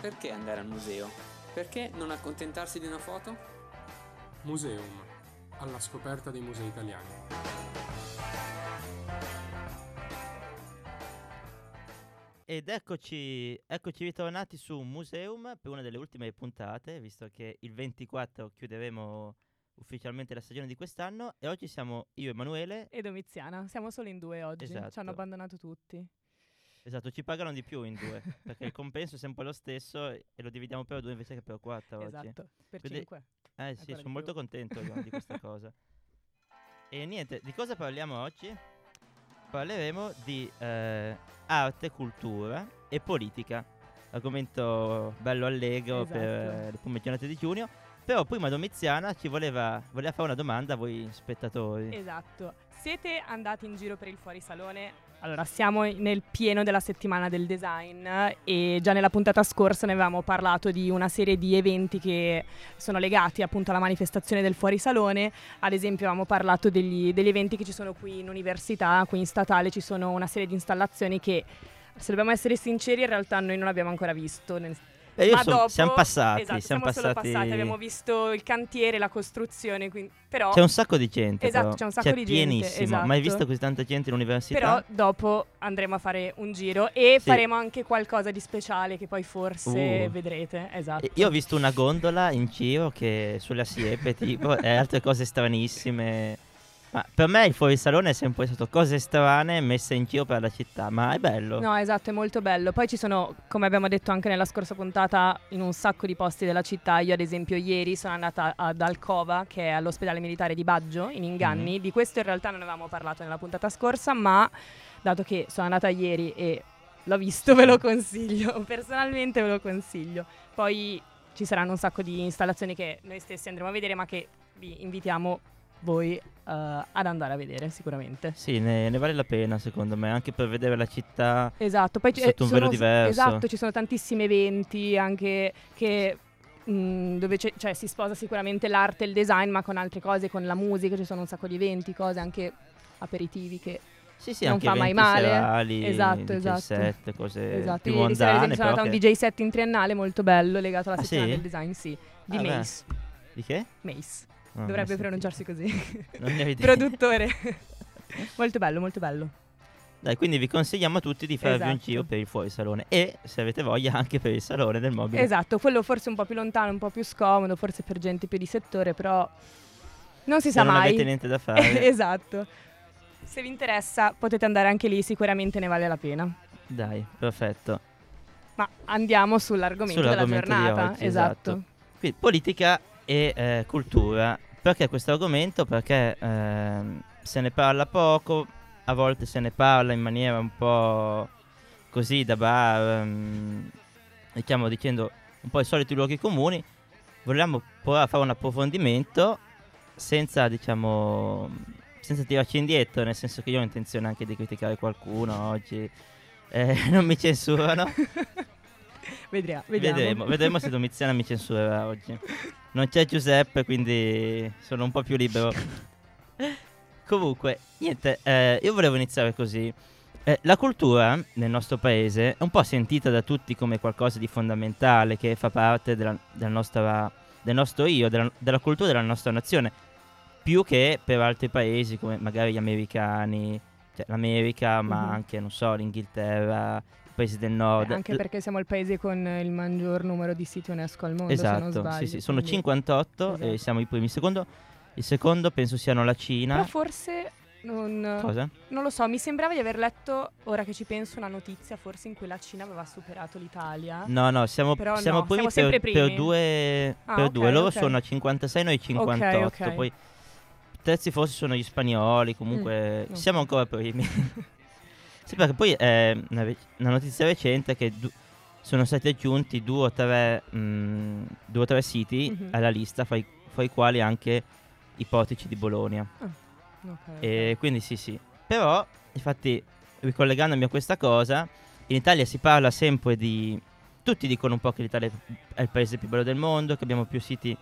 Perché andare al museo? Perché non accontentarsi di una foto? Museum, alla scoperta dei musei italiani. Ed eccoci, eccoci ritornati su Museum per una delle ultime puntate, visto che il 24 chiuderemo ufficialmente la stagione di quest'anno e oggi siamo io, Emanuele. E Domiziana, siamo solo in due oggi, Esatto. ci hanno abbandonato tutti. Esatto, ci pagano di più in due, perché il compenso è sempre lo stesso e lo dividiamo per due invece che per quattro oggi. Esatto, per Quindi- cinque. Eh sì, sono molto più. contento io di questa cosa. E niente, di cosa parliamo oggi? Parleremo di eh, arte, cultura e politica. Argomento bello allegro per Esatto. eh, le prime giornate di giugno. Però prima Domiziana ci voleva, voleva fare una domanda a voi spettatori. Esatto. Siete andati in giro per il fuorisalone? Allora, siamo nel pieno della settimana del design e già nella puntata scorsa ne avevamo parlato di una serie di eventi che sono legati appunto alla manifestazione del fuorisalone. Ad esempio avevamo parlato degli, degli eventi che ci sono qui in università, qui in statale ci sono una serie di installazioni che, se dobbiamo essere sinceri, in realtà noi non abbiamo ancora visto. Io Ma son- dopo- siamo passati, esatto, siamo siamo solo passati. passati, abbiamo visto il cantiere, la costruzione, quindi, però, C'è un sacco di gente. Esatto, però. c'è un sacco Cioè, di gente, pienissimo. Mai esatto. visto così tanta gente in università? però dopo andremo a fare un giro e Sì. faremo anche qualcosa di speciale che poi forse Uh. vedrete. Esatto. Io ho visto una gondola in giro che sulla siepe tipo e altre cose stranissime. Ma per me il fuorisalone è sempre stato cose strane messe in giro per la città, ma è bello. No, esatto, è molto bello. Poi ci sono, come abbiamo detto anche nella scorsa puntata, in un sacco di posti della città. Io, ad esempio, ieri sono andata ad Alcova, che è all'ospedale militare di Baggio, in Inganni. Di questo in realtà non avevamo parlato nella puntata scorsa, ma dato che sono andata ieri e l'ho visto, ve lo consiglio. Personalmente ve lo consiglio. Poi ci saranno un sacco di installazioni che noi stessi andremo a vedere, ma che vi invitiamo voi eh, ad andare a vedere sicuramente. Sì, ne, ne vale la pena secondo me, anche per vedere la città. Esatto, poi Sotto un sono- velo diverso. Esatto, ci sono tantissimi eventi anche che mh, dove c'è- cioè, si sposa sicuramente l'arte e il design, ma con altre cose, con la musica, ci sono un sacco di eventi, cose anche aperitivi che Sì, sì, Non fa mai male. serali, Esatto, DJ esatto. set, cose esatto. più Ieri mondane. sono andata a un DJ set in triennale molto bello legato alla Ah, settimana sì? del design, sì, di Ah, beh. Mace. Di che? Mace. Non Dovrebbe ho pronunciarsi così. Non ne idea. Produttore. molto bello, molto bello. Dai, quindi vi consigliamo a tutti di farvi un Esatto. giro per il fuorisalone e, se avete voglia, anche per il salone del mobile. Esatto, quello forse un po' più lontano, un po' più scomodo, forse per gente più di settore, però non si Se sa non mai. avete niente da fare. esatto. Se vi interessa potete andare anche lì, sicuramente ne vale la pena. Dai, perfetto. Ma andiamo sull'argomento, Sull'argomento della giornata. oggi, esatto. esatto. Quindi, politica e eh, cultura. Perché questo argomento? Perché ehm, se ne parla poco, a volte se ne parla in maniera un po' così da bar, ehm, diciamo dicendo un po' i soliti luoghi comuni. Vogliamo provare a fare un approfondimento senza, diciamo, senza tirarci indietro, nel senso che io ho intenzione anche di criticare qualcuno oggi. Eh, non mi censurano. Vediamo. Vedremo, vedremo se Domiziana mi censurerà oggi. Non c'è Giuseppe, quindi sono un po' più libero. Comunque, niente, eh, io volevo iniziare così. Eh, la cultura nel nostro paese è un po' sentita da tutti come qualcosa di fondamentale che fa parte della, della nostra, del nostro io, della, della cultura della nostra nazione, più che per altri paesi come magari gli americani, cioè l'America, ma Mhm. anche, non so, l'Inghilterra, paesi del nord. Eh, anche L- perché siamo il paese con il maggior numero di siti UNESCO al mondo, se non Esatto, sbaglio. sì, sì, sono quindi- 58 e Esatto. siamo i primi. Secondo, il secondo penso siano la Cina. Però forse non, Cosa? non lo so, mi sembrava di aver letto, ora che ci penso, una notizia forse in cui la Cina aveva superato l'Italia. No, no, siamo, Però siamo no, primi, siamo per, per primi. due. Ah, per ok, due. Loro ok. sono a 56, noi 58. ok. Poi terzi forse sono gli spagnoli. Comunque Mm, no. siamo ancora primi. sì, perché poi è una, notizia recente che du- sono stati aggiunti due o tre, mm, due o tre siti Mhm. alla lista, fra i, fra i quali anche i portici di Bologna. Ok, E quindi sì, sì. Però, infatti, ricollegandomi a questa cosa, in Italia si parla sempre di... Tutti dicono un po' che l'Italia è il paese più bello del mondo, che abbiamo più siti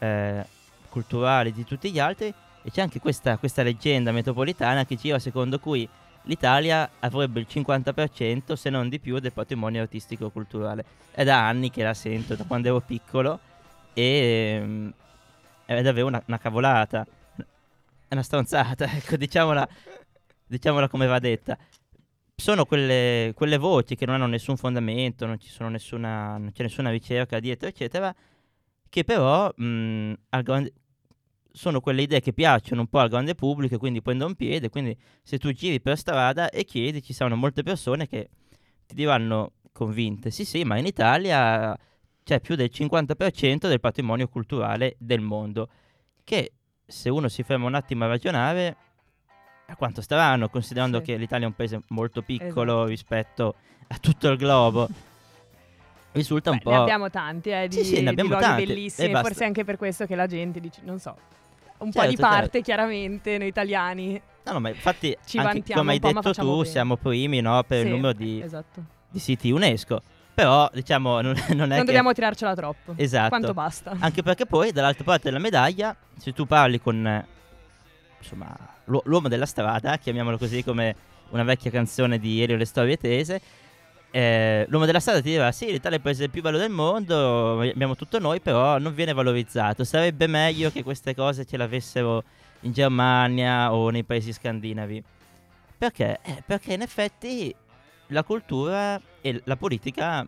eh, culturali di tutti gli altri, e c'è anche questa, questa leggenda metropolitana che gira secondo cui l'Italia avrebbe il 50% se non di più del patrimonio artistico culturale. È da anni che la sento, da quando ero piccolo e mm, è davvero una, una cavolata. È una stronzata, ecco, diciamola, diciamola come va detta. Sono quelle, quelle voci che non hanno nessun fondamento, non, nessuna, non c'è nessuna ricerca dietro, eccetera, che però mh, al grande, sono quelle idee che piacciono un po' al grande pubblico e quindi prendono piede. Quindi se tu giri per strada e chiedi, ci saranno molte persone che ti diranno convinte, sì sì, ma in Italia c'è più del 50% del patrimonio culturale del mondo, che se uno si ferma un attimo a ragionare, a quanto staranno, considerando Sì. che l'Italia è un paese molto piccolo Esatto. rispetto a tutto il globo. Risulta un Beh, po'... ne abbiamo tanti, eh, di, Sì, sì, ne di abbiamo luoghi tanti, bellissimi, forse anche per questo che la gente dice, non so, un po' Certo, di parte chiaramente noi italiani. No, no, ma infatti, come hai detto tu, bene. siamo primi no, per Sì, il numero di, Esatto. di siti UNESCO. Però, diciamo, non, non è Non che... dobbiamo tirarcela troppo. Esatto. Quanto basta. Anche perché poi, dall'altra parte della medaglia, se tu parli con, eh, insomma, l'u- l'uomo della strada, chiamiamolo così come una vecchia canzone di Elio Le Storie Tese, eh, l'uomo della strada ti dirà, sì, l'Italia è il paese più bello del mondo, abbiamo tutto noi, però non viene valorizzato. Sarebbe meglio che queste cose ce l'avessero in Germania o nei paesi scandinavi. Perché? Eh, perché in effetti la cultura e la politica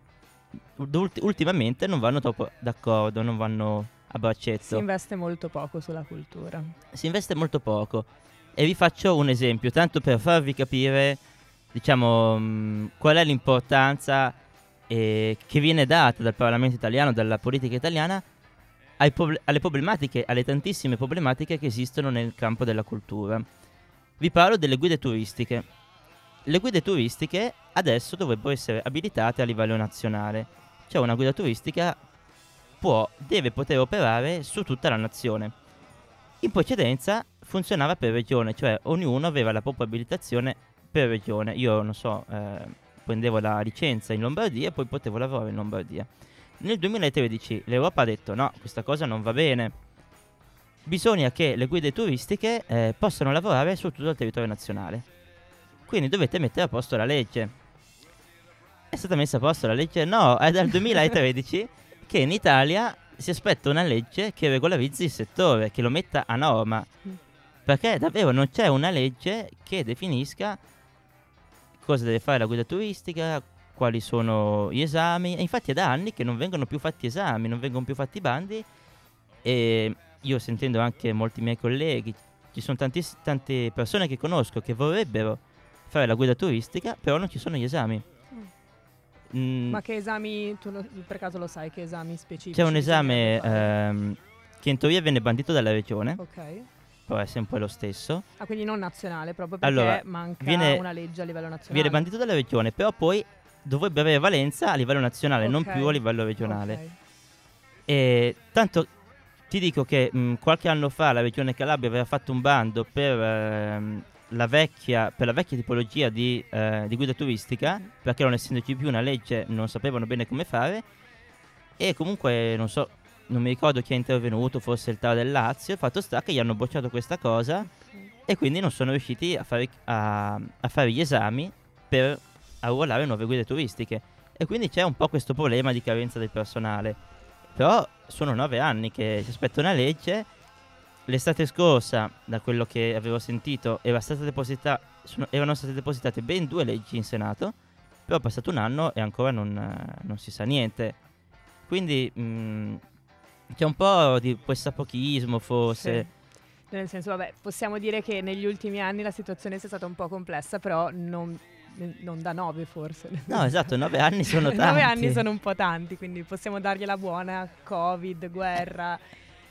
ult- ultimamente non vanno troppo d'accordo, non vanno a braccetto. Si investe molto poco sulla cultura. si investe molto poco. E vi faccio un esempio, tanto per farvi capire, diciamo, mh, qual è l'importanza eh, che viene data dal Parlamento italiano, dalla politica italiana, proble- alle problematiche, alle tantissime problematiche che esistono nel campo della cultura. Vi parlo delle guide turistiche. Le guide turistiche adesso dovrebbero essere abilitate a livello nazionale. Cioè una guida turistica può, deve poter operare su tutta la nazione. In precedenza funzionava per regione, cioè ognuno aveva la propria abilitazione per regione. Io non so, eh, prendevo la licenza in Lombardia e poi potevo lavorare in Lombardia. Nel 2013 l'Europa ha detto no, questa cosa non va bene. Bisogna che le guide turistiche eh, possano lavorare su tutto il territorio nazionale. Quindi dovete mettere a posto la legge. È stata messa a posto la legge? No, è dal 2013 che in Italia si aspetta una legge che regolarizzi il settore, che lo metta a norma. Mm. Perché davvero non c'è una legge che definisca cosa deve fare la guida turistica, quali sono gli esami. E infatti è da anni che non vengono più fatti esami, non vengono più fatti bandi. E io sentendo anche molti miei colleghi, ci sono tantiss- tante persone che conosco che vorrebbero fare la guida turistica, però non ci sono gli esami. Mm, Ma che esami, tu lo- per caso lo sai, che esami specifici? c'è un esame ehm, che in teoria viene bandito dalla regione, Ok. Però è sempre lo stesso. Ah, quindi non nazionale, proprio perché Allora, manca viene- una legge a livello nazionale. Viene bandito dalla regione, però poi dovrebbe avere valenza a livello nazionale, non Ok. più a livello regionale. Ok. E tanto ti dico che mh, qualche anno fa la regione Calabria aveva fatto un bando per, ehm, la, vecchia, per la vecchia tipologia di, eh, di guida turistica, Mhm. perché non essendoci più una legge non sapevano bene come fare. E comunque non so, non mi ricordo chi è intervenuto, forse il TAR del Lazio. Il fatto sta che gli hanno bocciato questa cosa e quindi non sono riusciti a fare, a, a fare gli esami per arruolare nuove guide turistiche. E quindi c'è un po' questo problema di carenza del personale. Però sono nove anni che si aspetta una legge. L'estate scorsa, da quello che avevo sentito, era stata sono- erano state depositate ben due leggi in Senato. Però è passato un anno e ancora non, non si sa niente. Quindi mh, c'è un po' di pressapochismo forse. Sì. Nel senso, vabbè, possiamo dire che negli ultimi anni la situazione sia stata un po' complessa, però non, non da nove forse. No, esatto, nove anni sono tanti. Nove anni sono un po' tanti, quindi possiamo dargliela buona. Covid, guerra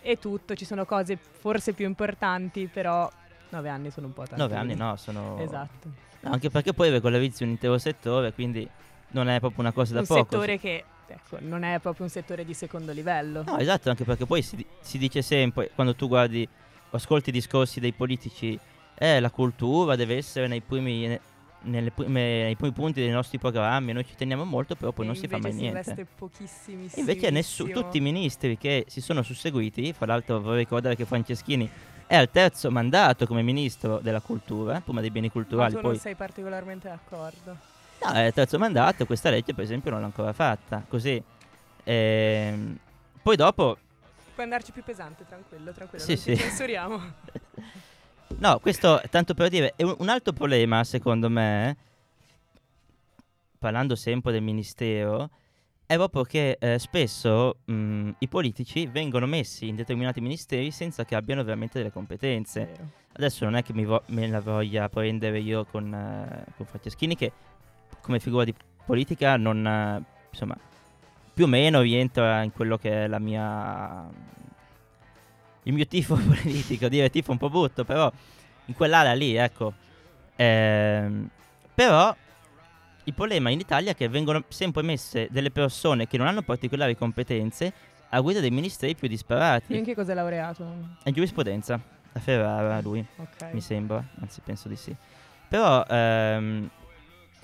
e tutto. Ci sono cose forse più importanti, però nove anni sono un po' tanti. Nove anni no, sono... Esatto. No, anche perché poi regolarizzi un intero settore, quindi non è proprio una cosa da un poco. settore che ecco, non è proprio un settore di secondo livello. No, esatto, anche perché poi si, si dice sempre, quando tu guardi o ascolti i discorsi dei politici, eh, la cultura deve essere nei primi, ne- nelle prime- nei primi punti dei nostri programmi, noi ci teniamo molto, però poi E non si fa mai niente. Si pochissimissimo. Invece nessu- tutti i ministri che si sono susseguiti, fra l'altro vorrei ricordare che Franceschini è al terzo mandato come ministro della cultura, prima dei beni Ma culturali, tu poi non sei particolarmente d'accordo. No, è il terzo mandato, questa legge per esempio non l'ha ancora fatta, così. Ehm, poi dopo, Puoi andarci più pesante, tranquillo, tranquillo. Sì, non sì. censuriamo. no, questo tanto per dire, è un, un altro problema secondo me, parlando sempre del ministero, è proprio che eh, spesso mh, i politici vengono messi in determinati ministeri senza che abbiano veramente delle competenze. Vero. Adesso non è che mi vo- me la voglia prendere io con, eh, con Franceschini che come figura di politica non, eh, insomma, più o meno rientra in quello che è la mia... il mio tifo politico, dire tifo un po' brutto, però in quell'area lì, ecco. Ehm, però il problema in Italia è che vengono sempre messe delle persone che non hanno particolari competenze a guida dei ministeri più disparati. Io in che cosa hai laureato? È in giurisprudenza, a Ferrara lui Ok. mi sembra, anzi penso di sì. Però, ehm,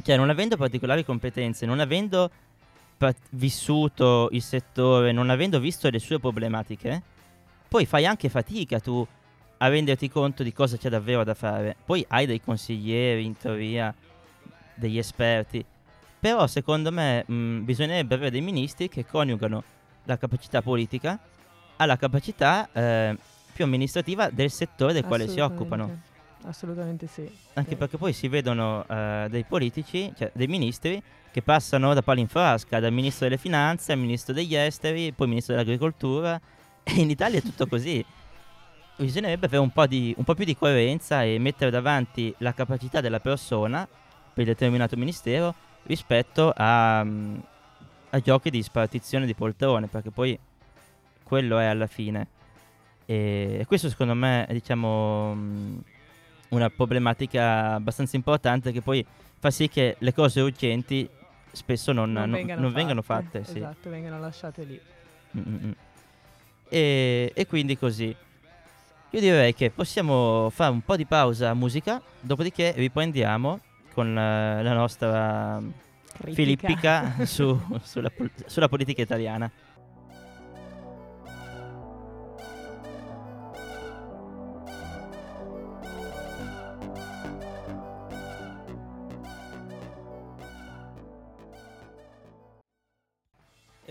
cioè, non avendo particolari competenze, non avendo pa- vissuto il settore, non avendo visto le sue problematiche, poi fai anche fatica tu a renderti conto di cosa c'è davvero da fare. Poi hai dei consiglieri, in teoria, degli esperti. Però, secondo me, mh, bisognerebbe avere dei ministri che coniugano la capacità politica alla capacità eh, più amministrativa del settore del quale si occupano. Assolutamente. Sì. Anche Sì. perché poi si vedono eh, dei politici, cioè dei ministri, che passano da palo in frasca, dal ministro delle finanze al ministro degli esteri, poi ministro dell'agricoltura. E in Italia è tutto così. Bisognerebbe avere un po', di, un po' più di coerenza e mettere davanti la capacità della persona per determinato ministero rispetto a, mm, a giochi di spartizione di poltrone, perché poi quello è alla fine. E, questo secondo me diciamo mm, una problematica abbastanza importante che poi fa sì che le cose urgenti spesso non, non- non vengano fatte. sì. Esatto, vengano lasciate lì. E, e quindi così. Io direi che possiamo fare un po' di pausa musica, dopodiché riprendiamo con eh, la nostra Critica. filippica su- sulla, sulla politica italiana.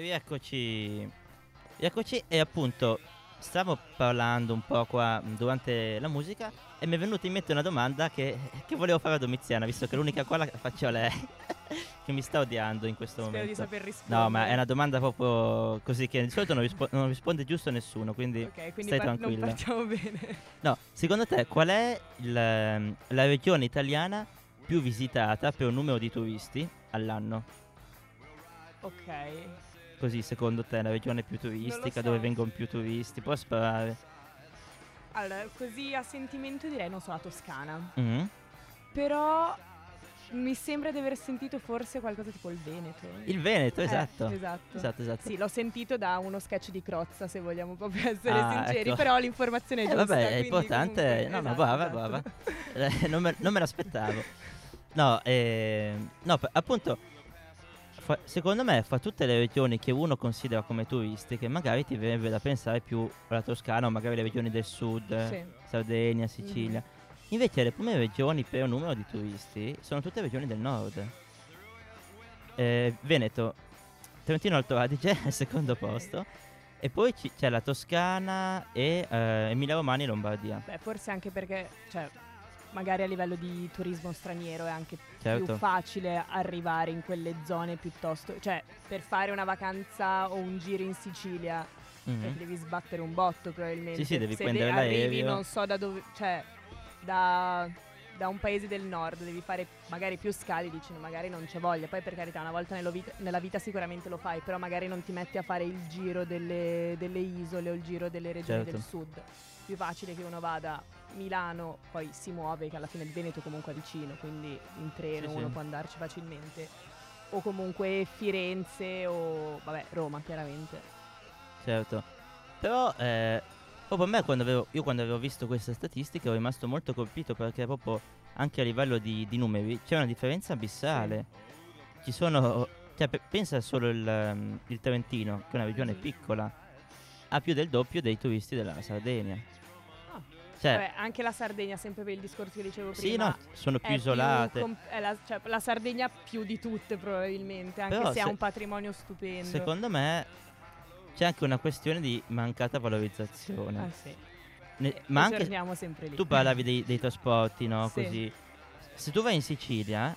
Rieccoci. Rieccoci e appunto stavo parlando un po' qua mh, durante la musica e mi è venuta in mente una domanda che, che volevo fare a Domiziana, visto che l'unica qua la faccio a lei, che mi sta odiando in questo Spero di momento. saper rispondere. No, ma è una domanda proprio così che di solito non, rispo- non risponde giusto nessuno, quindi Ok, quindi stai par- tranquilla. partiamo bene. No, secondo te qual è il, la regione italiana più visitata per un numero di turisti all'anno? Ok. Così, secondo te, la regione più turistica, so. dove vengono più turisti? Può sparare? Allora, così a sentimento direi, non so, la Toscana. Mhm. Però mi sembra di aver sentito forse qualcosa tipo il Veneto. Il Veneto, Eh, esatto. esatto. Esatto, esatto. Sì, l'ho sentito da uno sketch di Crozza, se vogliamo proprio essere Ah, sinceri, ecco. però l'informazione è Eh, giusta. vabbè, è importante. comunque- no, no, esatto, brava, esatto. brava. Eh, non, me, non me l'aspettavo. No, ehm, no, appunto, fa- secondo me, fra tutte le regioni che uno considera come turistiche, magari ti verrebbe da pensare più alla Toscana o magari le regioni del sud, Sì. Sardegna, Sicilia. Invece le prime regioni per numero di turisti sono tutte regioni del nord. Eh, Veneto, Trentino Alto Adige al secondo posto. E poi ci- c'è la Toscana e eh, Emilia Romagna e Lombardia. Beh, forse anche perché, cioè, magari a livello di turismo straniero è anche Certo. più facile arrivare in quelle zone piuttosto, cioè, per fare una vacanza o un giro in Sicilia, cioè, ti devi sbattere un botto probabilmente. Sì, sì, devi Se prendere arrivi, l'aereo. non so da dove, cioè, da, da un paese del nord, devi fare magari più scali, dici, magari non c'è voglia. Poi per carità, una volta vita- nella vita sicuramente lo fai, però magari non ti metti a fare il giro delle, delle isole o il giro delle regioni Certo. del sud. Più facile che uno vada Milano, poi si muove, che alla fine il Veneto comunque è vicino, quindi in treno Sì, uno sì. può andarci facilmente. O comunque Firenze o, vabbè, Roma chiaramente. Certo. Però eh, proprio a me quando avevo, io quando avevo visto queste statistiche ero rimasto molto colpito perché proprio anche a livello di, di numeri c'è una differenza abissale. Ci sono, cioè pe- pensa solo il, ehm, il Trentino, che è una regione piccola, ha più del doppio dei turisti della Sardegna. Ah. Cioè, Vabbè, anche la Sardegna, sempre per il discorso che dicevo sì, prima. no, sono più isolate. com- è la, cioè, la Sardegna più di tutte probabilmente, anche Però se ha un patrimonio stupendo. Secondo me c'è anche una questione di mancata valorizzazione. Ah, sì. Ne- ma anche tu parlavi dei, dei trasporti, no? Sì. Così. Se tu vai in Sicilia,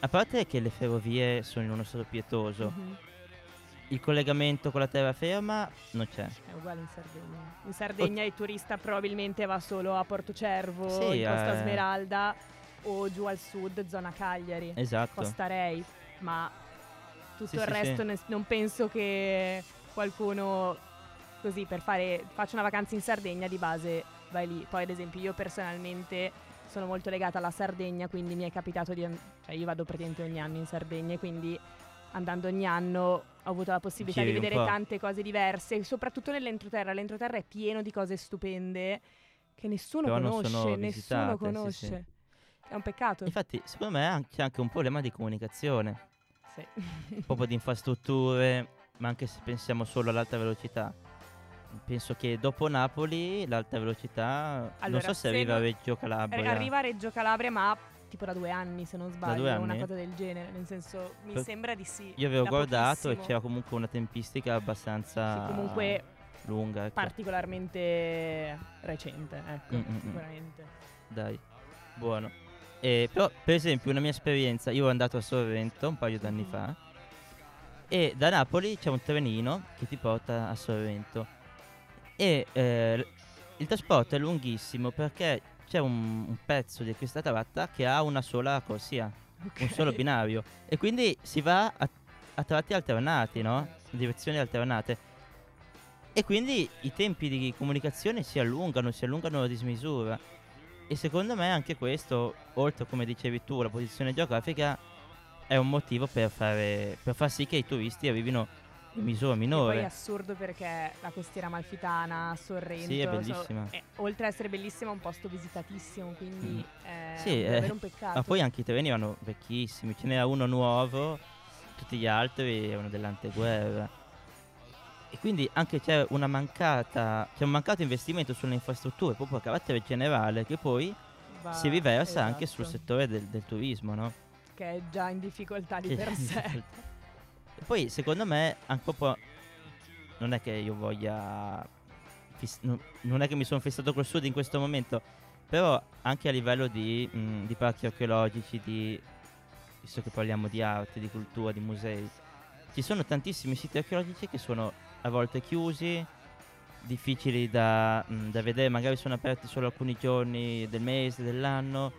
a parte che le ferrovie sono in uno stato pietoso, Mhm. il collegamento con la terraferma non c'è. È uguale in Sardegna. In Sardegna il turista probabilmente va solo a Porto Cervo, Sì, in Costa eh. Smeralda o giù al sud, zona Cagliari, Esatto. Costa Rei, ma tutto Sì, il resto ne- non penso che qualcuno così per fare faccio una vacanza in Sardegna di base vai lì. Poi ad esempio io personalmente sono molto legata alla Sardegna, quindi mi è capitato di cioè io vado praticamente ogni anno in Sardegna e quindi andando ogni anno ho avuto la possibilità Giri di vedere tante cose diverse, soprattutto nell'entroterra. L'entroterra è pieno di cose stupende che nessuno Però conosce, nessuno visitate, sì, conosce. sì. È un peccato. Infatti, secondo me c'è anche un problema di comunicazione, Sì. proprio di infrastrutture, ma anche se pensiamo solo all'alta velocità. Penso che dopo Napoli l'alta velocità, non Allora, so se arriva a non- Reggio Calabria. Arriva a Reggio Calabria, ma tipo da due anni, se non sbaglio, una cosa del genere. Nel senso, mi Per- sembra di sì. Io avevo da guardato e pochissimo. c'era comunque una tempistica abbastanza Sì, comunque lunga. Ecco. particolarmente recente, ecco, Mm, mm, mm. sicuramente. Dai, buono. Eh, però, per esempio, una mia esperienza, io ero andato a Sorrento un paio d'anni Mhm. fa e da Napoli c'è un trenino che ti porta a Sorrento e eh, il trasporto è lunghissimo perché c'è un, un pezzo di questa tratta che ha una sola corsia, un Ok. solo binario e quindi si va a, a tratti alternati, no? Direzioni alternate. E quindi i tempi di comunicazione si allungano, si allungano a dismisura. E secondo me anche questo, oltre come dicevi tu, la posizione geografica, è un motivo per, fare, per far sì che i turisti arrivino in misura E poi è minore. assurdo perché la costiera malfitana, Sorrento, Sì, è so- bellissima. è- oltre ad essere bellissima è un posto visitatissimo, quindi è Sì, un- eh, davvero un peccato. Ma poi anche i treni erano vecchissimi, ce n'era uno nuovo, tutti gli altri erano dell'anteguerra. E quindi anche c'è una mancata, c'è un mancato investimento sulle infrastrutture proprio a carattere generale che poi Va- si riversa anche sul esatto, settore del, del turismo, no? Che è già in difficoltà di Che- per sé. Poi secondo me anche proprio non è che io voglia fiss- non, non è che mi sono fissato col sud in questo momento, però anche a livello di, mh, di parchi archeologici, di visto che parliamo di arte, di cultura, di musei, ci sono tantissimi siti archeologici che sono a volte chiusi, difficili da, mh, da vedere, magari sono aperti solo alcuni giorni del mese, dell'anno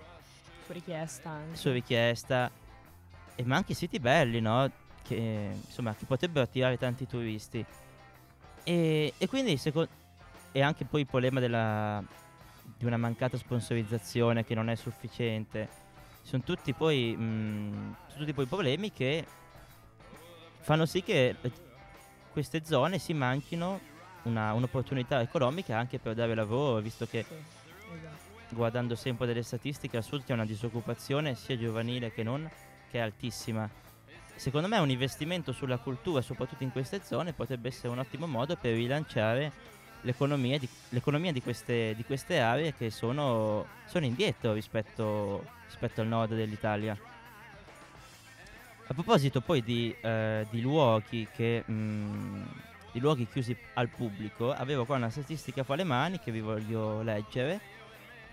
Su richiesta anche. su richiesta, e ma anche siti belli, no? Che insomma che potrebbero attirare tanti turisti. E, e quindi secondo e anche poi il problema della, di una mancata sponsorizzazione che non è sufficiente. Sono tutti poi mh, sono tutti poi problemi che fanno sì che eh, queste zone si manchino una- un'opportunità economica anche per dare lavoro, visto che Sì, esatto. Guardando sempre delle statistiche, al sud c'è una disoccupazione sia giovanile che non, che è altissima. Secondo me un investimento sulla cultura, soprattutto in queste zone, potrebbe essere un ottimo modo per rilanciare l'economia di, l'economia di, queste, di queste aree che sono, sono indietro rispetto, rispetto al nord dell'Italia. A proposito poi di, eh, di luoghi che... mm, di luoghi chiusi al pubblico, avevo qua una statistica fra le mani che vi voglio leggere.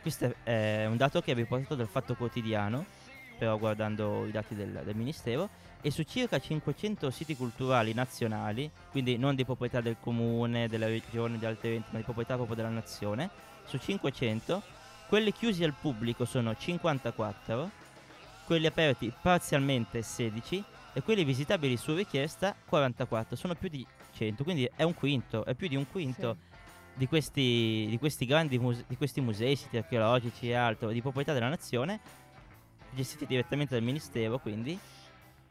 Questo è un dato che è riportato dal Fatto Quotidiano, però guardando i dati del, del Ministero, e su circa 500 siti culturali nazionali, quindi non di proprietà del comune, della regione, di altri enti, ma di proprietà proprio della nazione, su 500, quelli chiusi al pubblico sono 54, quelli aperti parzialmente 16 e quelli visitabili su richiesta 44, sono più di 100, quindi è un quinto, è più di un quinto di questi, di questi grandi muse- di questi musei, siti archeologici e altro di proprietà della nazione, gestiti direttamente dal ministero, quindi,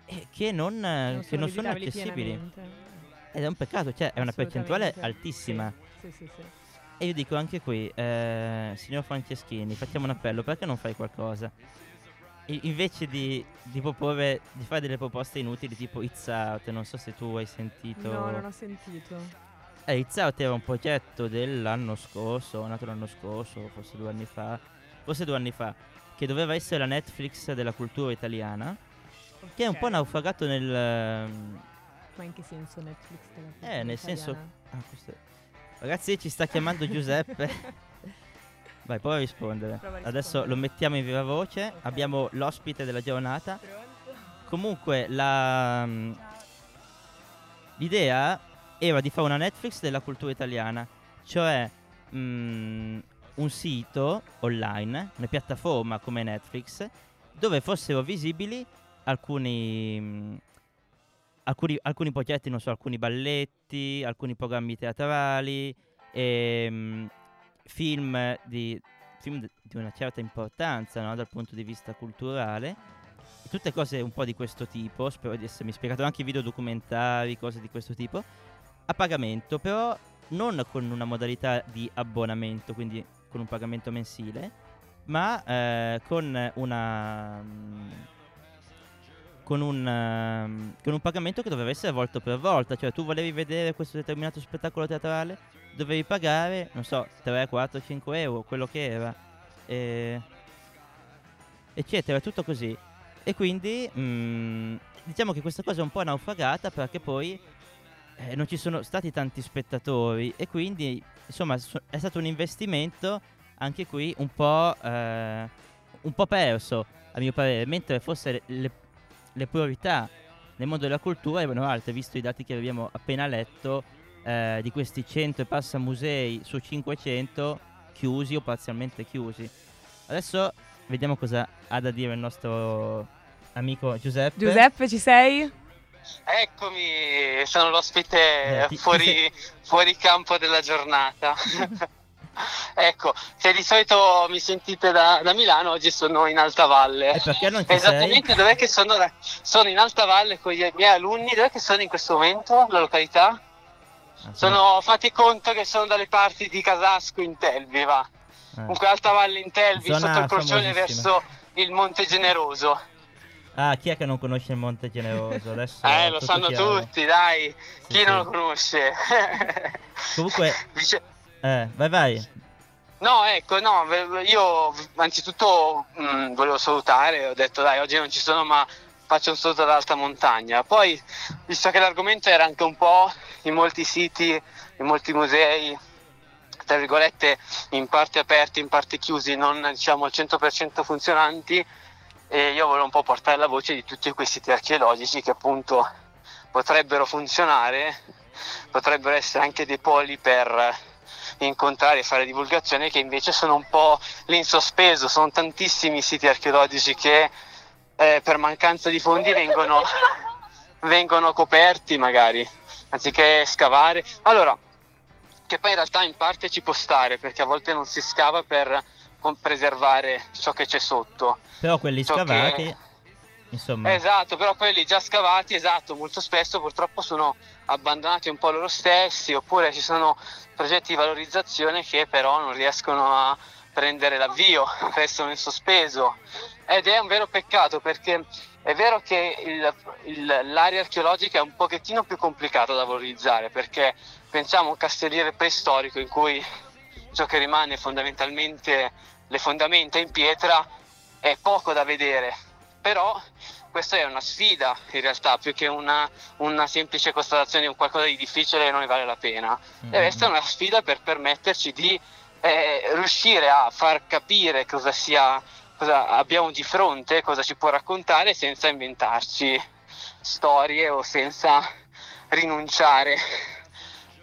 e che non, eh, Non che non sono accessibili. pienamente. Ed è un peccato, cioè è una percentuale altissima. Sì, sì, sì. E io dico anche qui, eh, signor Franceschini, facciamo un appello, perché non fai qualcosa? I- invece di, di proporre, di fare delle proposte inutili tipo It's Art, non so se tu hai sentito. No, non ho sentito. Eh, Izzard era un progetto dell'anno scorso, nato l'anno scorso, forse due anni fa, forse due anni fa, che doveva essere la Netflix della cultura italiana, che è un po' naufragato nel... ehm, Ma in che senso Netflix della Eh, cultura nel senso... italiana? ah, questo- Ragazzi, ci sta chiamando Giuseppe. Vai, prova a rispondere. Prova a Adesso rispondere. lo mettiamo in viva voce. Ok. Abbiamo l'ospite della giornata. Pronto? Comunque, la... mm, l'idea era di fare una Netflix della cultura italiana, cioè mm, un sito online, una piattaforma come Netflix, dove fossero visibili alcuni, mm, alcuni, alcuni progetti, non so, alcuni balletti, alcuni programmi teatrali, e, film, di, film di una certa importanza no, dal punto di vista culturale. Tutte cose un po' di questo tipo, spero di essermi spiegato, anche video documentari, cose di questo tipo, a pagamento, però non con una modalità di abbonamento, quindi con un pagamento mensile, ma eh, con una... mm, con un, ehm, con un pagamento che doveva essere volto per volta, cioè tu volevi vedere questo determinato spettacolo teatrale, dovevi pagare, non so, 3, 4, 5 euro, quello che era, e- eccetera, tutto così. E quindi mm, diciamo che questa cosa è un po' naufragata perché poi eh, non ci sono stati tanti spettatori e quindi insomma so- è stato un investimento anche qui un po', eh, un po' perso a mio parere, mentre forse le- le, priorità nel mondo della cultura erano altre, visto i dati che abbiamo appena letto eh, di questi 100 e passa musei su 500 chiusi o parzialmente chiusi. Adesso vediamo cosa ha da dire il nostro amico Giuseppe. Giuseppe, ci sei? Eccomi, sono l'ospite Eh, fuori, fuori campo della giornata. ecco, se di solito mi sentite da, da Milano, oggi sono in Alta Valle. E non ci sei? Esattamente dov'è che sono? Sono in Alta Valle con i miei alunni, dov'è che sono in questo momento? La località? Ah, Sono, fate conto che sono dalle parti di Casasco in Telvi, va. eh. Comunque Alta Valle in Telvi, Zona sotto il crocione famosissima. verso il Monte Generoso. Ah, chi è che non conosce il Monte Generoso? Adesso Eh, lo sanno chiaro. tutti, dai. Sì, Chi sì. non lo conosce? Comunque, Dice- eh, vai vai. No, ecco, no, io anzitutto mh, volevo salutare, ho detto dai, oggi non ci sono, ma faccio un saluto ad alta montagna. Poi, visto che l'argomento era anche un po' in molti siti, in molti musei, tra virgolette, in parte aperti, in parte chiusi, non diciamo al 100% funzionanti, e io volevo un po' portare la voce di tutti quei siti archeologici che appunto potrebbero funzionare, potrebbero essere anche dei poli per incontrare e fare divulgazione che invece sono un po' lì in sospeso, sono tantissimi siti archeologici che eh, per mancanza di fondi vengono, vengono coperti magari, anziché scavare. Allora, che poi in realtà in parte ci può stare perché a volte non si scava per preservare ciò che c'è sotto. Però quelli Ciò che- scavati, insomma, Esatto, però quelli già scavati, esatto, molto spesso purtroppo sono abbandonati un po' loro stessi, oppure ci sono progetti di valorizzazione che però non riescono a prendere l'avvio, restano in sospeso. Ed è un vero peccato perché è vero che il- il- l'area archeologica è un pochettino più complicata da valorizzare, perché pensiamo a un castelliere preistorico in cui ciò che rimane fondamentalmente le fondamenta in pietra è poco da vedere, però questa è una sfida in realtà più che una, una semplice constatazione di un qualcosa di difficile non ne vale la pena. Mm, Deve essere una sfida per permetterci di eh, riuscire a far capire cosa sia cosa abbiamo di fronte, cosa ci può raccontare senza inventarci storie o senza rinunciare.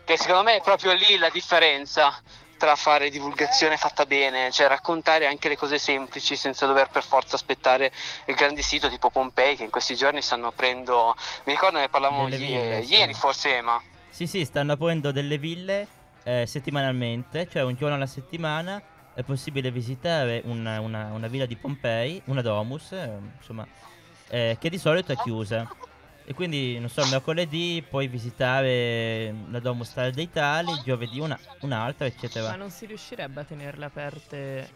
Che secondo me è proprio lì la differenza tra fare divulgazione fatta bene, cioè raccontare anche le cose semplici senza dover per forza aspettare il grande sito tipo Pompei che in questi giorni stanno aprendo, mi ricordo ne parlavamo i- ville, sì. ieri forse Ema. Sì, sì, stanno aprendo delle ville eh, settimanalmente, cioè un giorno alla settimana è possibile visitare una, una- una villa di Pompei, una domus, eh, insomma, eh, che di solito è chiusa. E quindi, non so, mercoledì puoi visitare la domus Star dei Tali, giovedì una- un'altra, eccetera. Ma non si riuscirebbe a tenerle aperte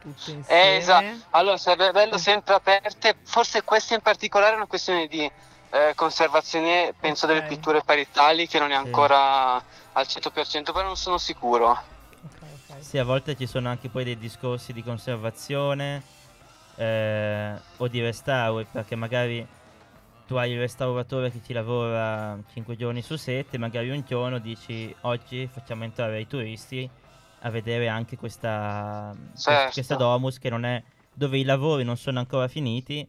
tutte insieme? Eh, esatto. Allora sarebbe bello sempre aperte, forse questa in particolare è una questione di eh, conservazione, penso, delle Ok. pitture parietali che non è Sì. ancora al 100%, però non sono sicuro. Ok, ok. Sì, a volte ci sono anche poi dei discorsi di conservazione eh, o di restauro, perché magari tu hai il restauratore che ci lavora 5 giorni su 7, magari un giorno dici oggi facciamo entrare i turisti a vedere anche questa, Certo. questa domus che non è dove i lavori non sono ancora finiti,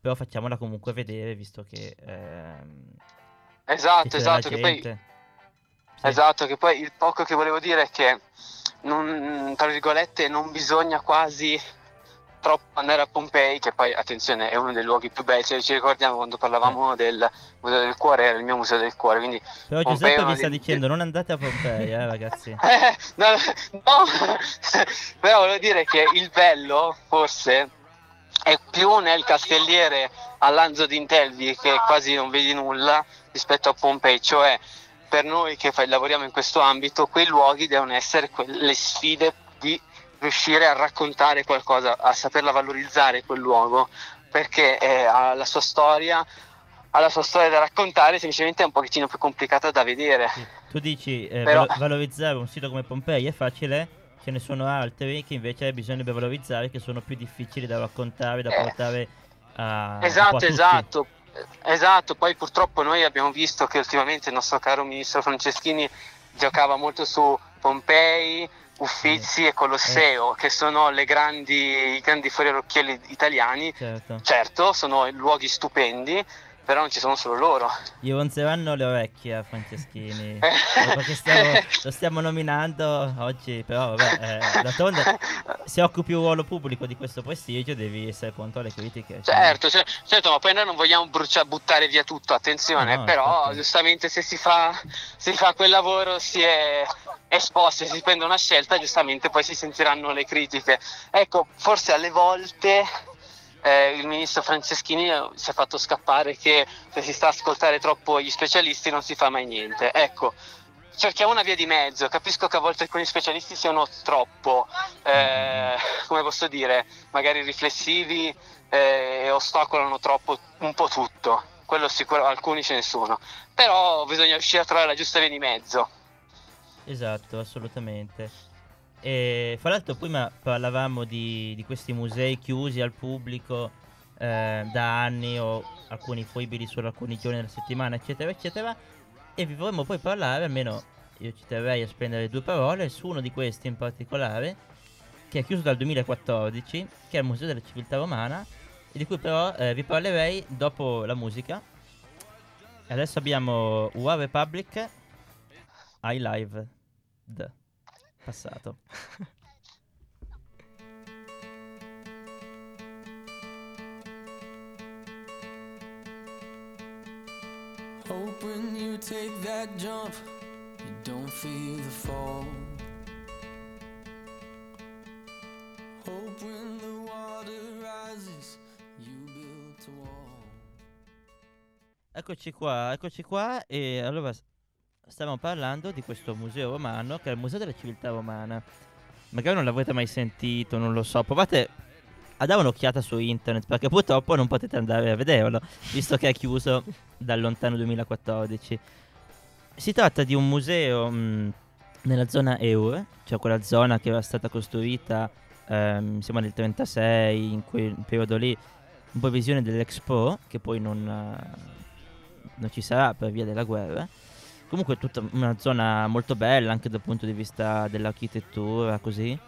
però facciamola comunque vedere visto che ehm, Esatto, che esatto, che poi. Sì. Esatto, che poi il poco che volevo dire è che, non, tra virgolette, non bisogna quasi troppo andare a Pompei, che poi, attenzione, è uno dei luoghi più belli, cioè, ci ricordiamo quando Eh. parlavamo del Museo del Cuore, era il mio Museo del Cuore, quindi... Però Pompei Giuseppe vi sta dei- dicendo non andate a Pompei, eh ragazzi. Eh, no, no, però volevo dire che il bello, forse, è più nel castelliere all'Anzo d'Intelvi che quasi non vedi nulla rispetto a Pompei, cioè per noi che fa- lavoriamo in questo ambito, quei luoghi devono essere que- le sfide di riuscire a raccontare qualcosa, a saperla valorizzare quel luogo, perché eh, ha la sua storia, ha la sua storia da raccontare, semplicemente è un pochettino più complicata da vedere. Tu dici eh, Però- valo- valorizzare un sito come Pompei è facile, ce ne sono altri che invece bisognerebbe valorizzare, che sono più difficili da raccontare, da Eh. portare a... a Esatto, tutti. esatto. Esatto, poi purtroppo noi abbiamo visto che ultimamente il nostro caro ministro Franceschini giocava molto su Pompei, Uffizi e Colosseo, che sono le grandi, i grandi fuori all'occhielli italiani. Certo. Certo, sono luoghi stupendi, però non ci sono solo loro. Gli ronzeranno le orecchie a Franceschini. Perché stiamo- lo stiamo nominando oggi, però vabbè, eh, d'altronde se occupi un ruolo pubblico di questo prestigio devi essere pronto alle critiche. Certo, cer- certo, ma poi noi non vogliamo brucia- buttare via tutto, attenzione, No, no, però infatti. giustamente se si fa, si fa quel lavoro si è esposti, si prende una scelta, giustamente poi si sentiranno le critiche. Ecco, forse alle volte eh, il ministro Franceschini eh, si è fatto scappare che se si sta a ascoltare troppo gli specialisti non si fa mai niente. Ecco, cerchiamo una via di mezzo, capisco che a volte alcuni specialisti siano troppo, eh, come posso dire, magari riflessivi eh, e ostacolano troppo un po' tutto. Quello sicuro, alcuni ce ne sono. Però bisogna riuscire a trovare la giusta via di mezzo. Esatto, assolutamente. E fra l'altro prima parlavamo di, di questi musei chiusi al pubblico eh, da anni o alcuni fruibili solo alcuni giorni della settimana, eccetera, eccetera. E vi vorremmo poi parlare, almeno io ci terrei a spendere due parole, su uno di questi in particolare, che è chiuso dal 2014, che è il Museo della Civiltà Romana, e di cui però eh, vi parlerei dopo la musica. Adesso abbiamo War Republic, High Live, The, passato. Hope when you take that jump, you don't feel the fall. Hope when the water rises, you build a wall. Eccoci qua, eccoci qua e allora s- stavamo parlando di questo museo romano che è il Museo della Civiltà Romana. Magari non l'avrete mai sentito, non lo so. Provate a dare un'occhiata su internet perché purtroppo non potete andare a vederlo, visto che è chiuso dal lontano 2014. Si tratta di un museo mh, nella zona Eur, cioè quella zona che era stata costruita, ehm, sembra nel 36, in quel periodo lì, in previsione dell'Expo, che poi non, eh, non ci sarà per via della guerra. Comunque è tutta una zona molto bella anche dal punto di vista dell'architettura, così.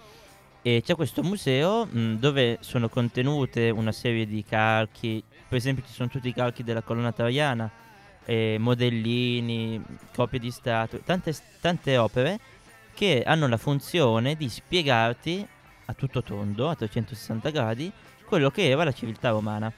E c'è questo museo mh, dove sono contenute una serie di calchi, per esempio ci sono tutti i calchi della colonna traiana, eh, modellini, copie di statue, tante, tante opere che hanno la funzione di spiegarti a tutto tondo, a 360 gradi, quello che era la civiltà romana.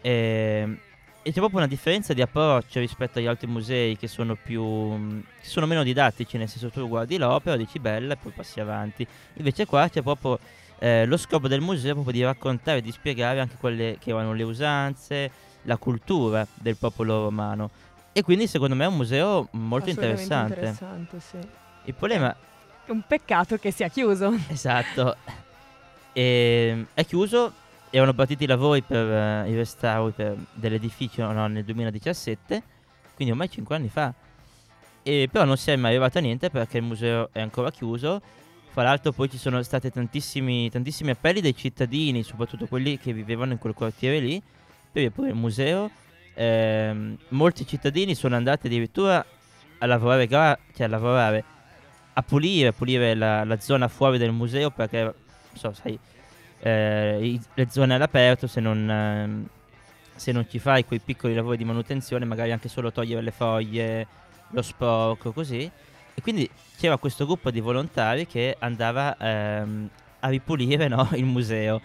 E, e c'è proprio una differenza di approccio rispetto agli altri musei che sono più. mh, che sono meno didattici, nel senso tu guardi l'opera, dici bella e poi passi avanti. Invece qua c'è proprio eh, lo scopo del museo è proprio di raccontare, di spiegare anche quelle che erano le usanze, la cultura del popolo romano. E quindi secondo me è un museo molto interessante. interessante, sì. Il problema È un peccato che sia chiuso. Esatto. E, è chiuso erano partiti i lavori per eh, i restauri per- dell'edificio no, nel 2017, quindi ormai 5 anni fa. E però non si è mai arrivato a niente perché il museo è ancora chiuso. Fra l'altro poi ci sono stati tantissimi, tantissimi appelli dei cittadini, soprattutto quelli che vivevano in quel quartiere lì, per aprire pure il museo. Ehm, molti cittadini sono andati addirittura a lavorare, cioè a lavorare, a pulire, a pulire la, la zona fuori del museo perché, non so, sai, eh, le zone all'aperto se non, ehm, se non ci fai quei piccoli lavori di manutenzione, magari anche solo togliere le foglie, lo sporco, così. E quindi c'era questo gruppo di volontari che andava ehm, a ripulire no, il museo.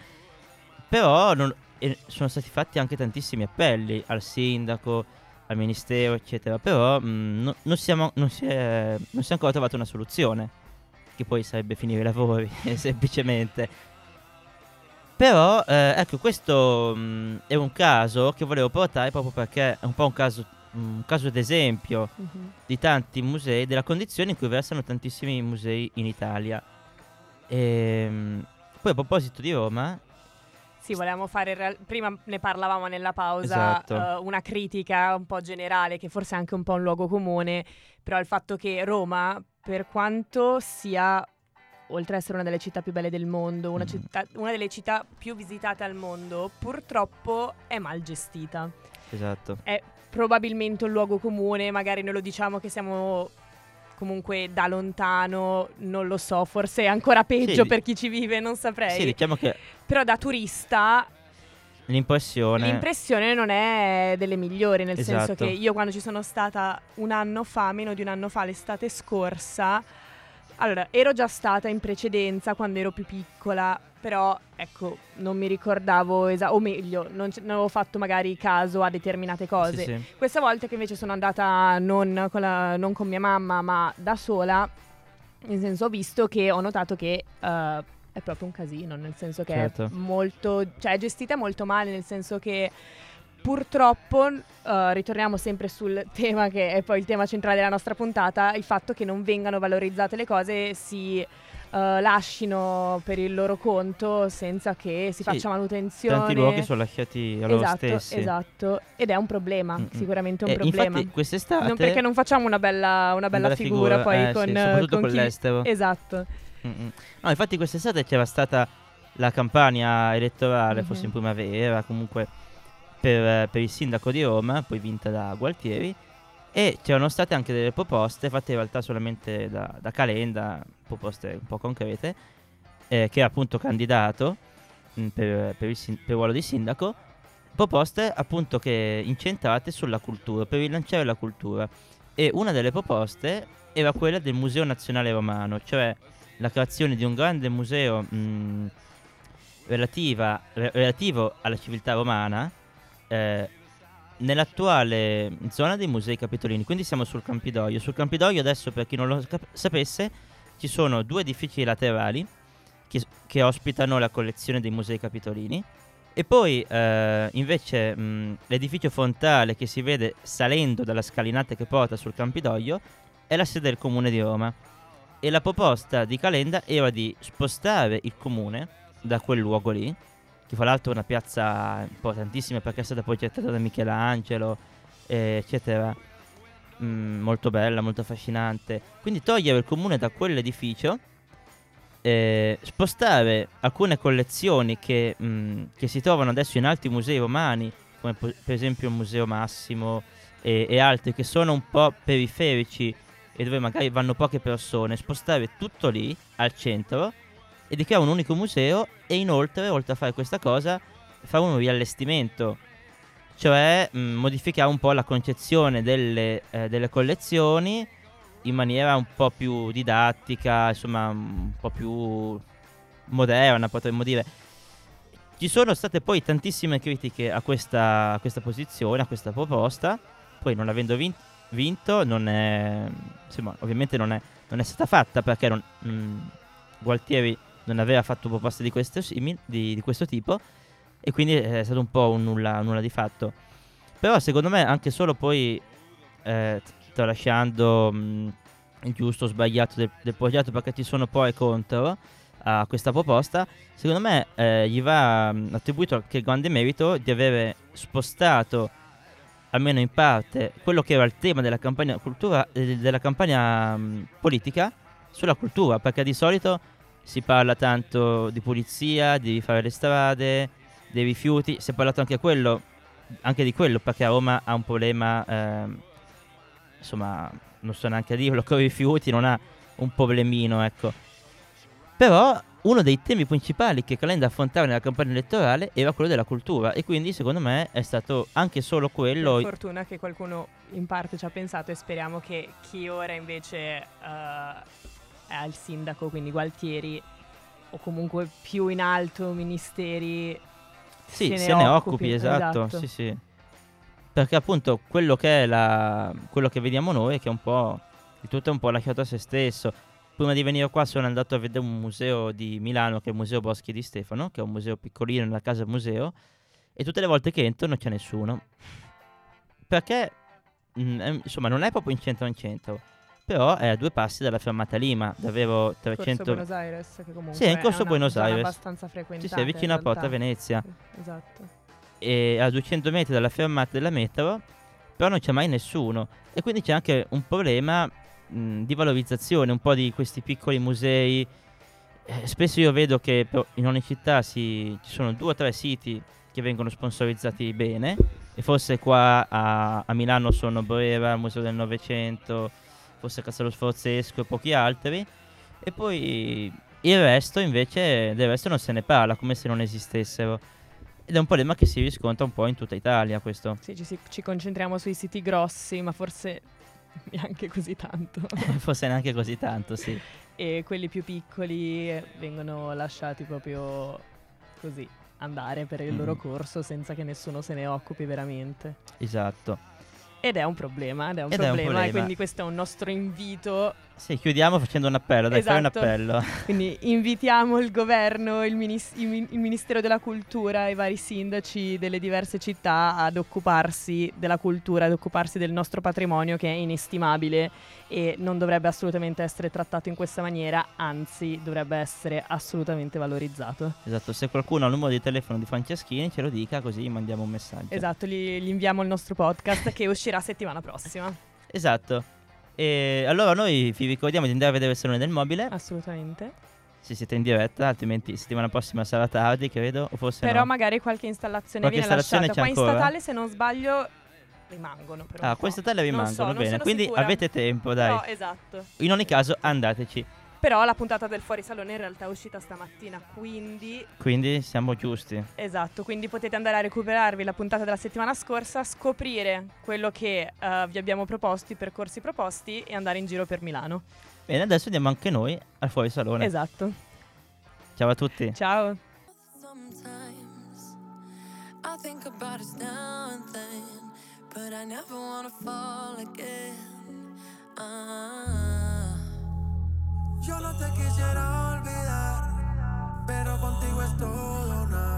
Però non- e sono stati fatti anche tantissimi appelli al sindaco, al ministero, eccetera. Però mh, no- non, siamo, non, si è, non si è ancora trovata una soluzione, che poi sarebbe finire i lavori, semplicemente. Però, eh, ecco, questo mh, è un caso che volevo portare proprio perché è un po' un caso, un caso d'esempio Mhm. di tanti musei, della condizione in cui versano tantissimi musei in Italia. Ehm, poi a proposito di Roma, Sì, volevamo fare, real- prima ne parlavamo nella pausa, Esatto. eh, una critica un po' generale, che forse è anche un po' un luogo comune, però il fatto che Roma, per quanto sia, oltre ad essere una delle città più belle del mondo, una, Mm. città- una delle città più visitate al mondo, purtroppo è mal gestita. esatto. È probabilmente un luogo comune, magari noi lo diciamo che siamo comunque da lontano, non lo so, forse è ancora peggio Sì, per chi ci vive, non saprei. Sì, diciamo che Però da turista l'impressione... l'impressione non è delle migliori, nel senso Esatto. che io quando ci sono stata un anno fa, meno di un anno fa, l'estate scorsa, allora ero già stata in precedenza quando ero più piccola, però ecco, non mi ricordavo, esa- o meglio, non, c- non avevo fatto magari caso a determinate cose. Sì, sì. Questa volta che invece sono andata non con, la- non con mia mamma, ma da sola, nel senso ho visto che ho notato che eh, è proprio un casino, nel senso che Certo. è molto, cioè è gestita molto male, nel senso che purtroppo eh, ritorniamo sempre sul tema che è poi il tema centrale della nostra puntata, il fatto che non vengano valorizzate le cose si eh, lascino per il loro conto senza che si Sì, faccia manutenzione. Tanti luoghi sono lasciati a loro esatto, stessi. esatto, ed è un problema, Mm-mm. sicuramente un Eh, problema. Infatti quest'estate... Non perché non facciamo una bella, una bella bella figura, poi eh, con, sì, soprattutto con con chi... Esatto. Mm-mm. No, infatti quest'estate c'era stata la campagna elettorale, Mhm. forse in primavera, comunque per, eh, per il sindaco di Roma, poi vinta da Gualtieri, e c'erano state anche delle proposte, fatte in realtà solamente da, da Calenda, proposte un po' concrete, eh, che è appunto candidato mm, per, per il, per il ruolo di sindaco, proposte appunto che incentrate sulla cultura, per rilanciare la cultura. E una delle proposte era quella del Museo Nazionale Romano, cioè la creazione di un grande museo mh, relativa- re- relativo alla civiltà romana eh, nell'attuale zona dei musei capitolini. Quindi siamo sul Campidoglio. Sul Campidoglio adesso, per chi non lo cap- sapesse, ci sono due edifici laterali che, che ospitano la collezione dei musei capitolini. E poi eh, invece mh, l'edificio frontale che si vede salendo dalla scalinata che porta sul Campidoglio è la sede del comune di Roma. E la proposta di Calenda era di spostare il comune da quel luogo lì, che fra l'altro è una piazza importantissima perché è stata progettata da Michelangelo, eh, eccetera. Mm, molto bella, molto affascinante. Quindi togliere il comune da quell'edificio, eh, spostare alcune collezioni che, mm, che si trovano adesso in altri musei romani, come po- per esempio il Museo Massimo e, e altri che sono un po' periferici e dove magari vanno poche persone, spostare tutto lì al centro e di creare un unico museo e inoltre, oltre a fare questa cosa, fare un riallestimento, cioè mh, modificare un po' la concezione delle, eh, delle collezioni in maniera un po' più didattica, insomma un po' più moderna potremmo dire. Ci sono state poi tantissime critiche a questa, a questa posizione, a questa proposta, poi non avendo vin- vinto non è, insomma ovviamente non è, non è stata fatta perché non, mh, Gualtieri non aveva fatto proposte di questo, di, di questo tipo e quindi è stato un po' un nulla, nulla di fatto. Però secondo me anche solo poi eh, tralasciando mh, il giusto o sbagliato del, del progetto perché ci sono pro e contro, a questa proposta, secondo me eh, gli va mh, attribuito anche il grande merito di avere spostato, almeno in parte, quello che era il tema della campagna, cultura, eh, della campagna mh, politica sulla cultura, perché di solito si parla tanto di pulizia, di fare le strade, dei rifiuti, si è parlato anche, quello, anche di quello, perché a Roma ha un problema, ehm, insomma, non so neanche a dirlo, con i rifiuti non ha un problemino, ecco. Però uno dei temi principali che Calenda affrontava nella campagna elettorale era quello della cultura e quindi secondo me è stato anche solo quello... Per fortuna che qualcuno in parte ci ha pensato e speriamo che chi ora invece è al sindaco, quindi Gualtieri, o comunque più in alto ministeri, Sì, se ne occupi, esatto, esatto. sì sì. Perché appunto quello che è la... quello che vediamo noi è che è un po'... il tutto è un po' lasciato a se stesso. Prima di venire qua sono andato a vedere un museo di Milano che è il Museo Boschi di Stefano, che è un museo piccolino nella casa museo, e tutte le volte che entro non c'è nessuno. Perché, mm, è- insomma, non è proprio in centro in centro, però è a due passi dalla fermata Lima, davvero Corso 300... Buenos Aires, che comunque Sì, è in corso una Buenos Aires. abbastanza Sì, frequentata. sì, è vicino in a Porta. Venezia. Esatto. e a 200 metri dalla fermata della metro, però non c'è mai nessuno. E quindi c'è anche un problema mh, di valorizzazione, un po' di questi piccoli musei. Eh, spesso io vedo che in ogni città si- ci sono due o tre siti che vengono sponsorizzati bene, e forse qua a, a Milano sono Brera, il Museo del Novecento, forse Castello Sforzesco e pochi altri. E poi il resto invece del resto non se ne parla, come se non esistessero. Ed è un problema che si riscontra un po' in tutta Italia questo. Sì, ci, ci concentriamo sui siti grossi, ma forse neanche così tanto. Forse neanche così tanto, sì. e quelli più piccoli eh, vengono lasciati proprio così andare per il loro Mm. corso senza che nessuno se ne occupi veramente. Esatto. Ed è un problema, ed è un, Ed è un problema, problema. e quindi questo è un nostro invito. Sì, chiudiamo facendo un appello, dai, fai un Esatto. appello. Quindi invitiamo il governo, il, minis- il mi- il Ministero della Cultura, i vari sindaci delle diverse città ad occuparsi della cultura, ad occuparsi del nostro patrimonio che è inestimabile e non dovrebbe assolutamente essere trattato in questa maniera, anzi dovrebbe essere assolutamente valorizzato. Esatto, se qualcuno ha il numero di telefono di Franceschini ce lo dica così gli mandiamo un messaggio. Esatto, gli, gli inviamo il nostro podcast che uscirà settimana prossima. Esatto. E allora noi vi ricordiamo di andare a vedere il salone del mobile, Assolutamente. se siete in diretta, altrimenti settimana prossima sarà tardi, credo, o forse Però no. magari qualche installazione Qualche viene installazione lasciata. Qua in statale, se non sbaglio, rimangono. Per un Ah, tele Non rimangono, so, bene. Quindi sicura. avete tempo, dai. No, esatto. In ogni caso andateci. Però la puntata del fuorisalone in realtà è uscita stamattina, quindi Quindi siamo giusti. esatto, quindi potete andare a recuperarvi la puntata della settimana scorsa, scoprire quello che eh, vi abbiamo proposto, i percorsi proposti e andare in giro per Milano. Bene, adesso andiamo anche noi al fuorisalone. Esatto. Ciao a tutti. Ciao. Sometimes I think about us now and then, but I never wanna fall again. Ah. Yo no te quisiera olvidar, pero contigo es todo nada.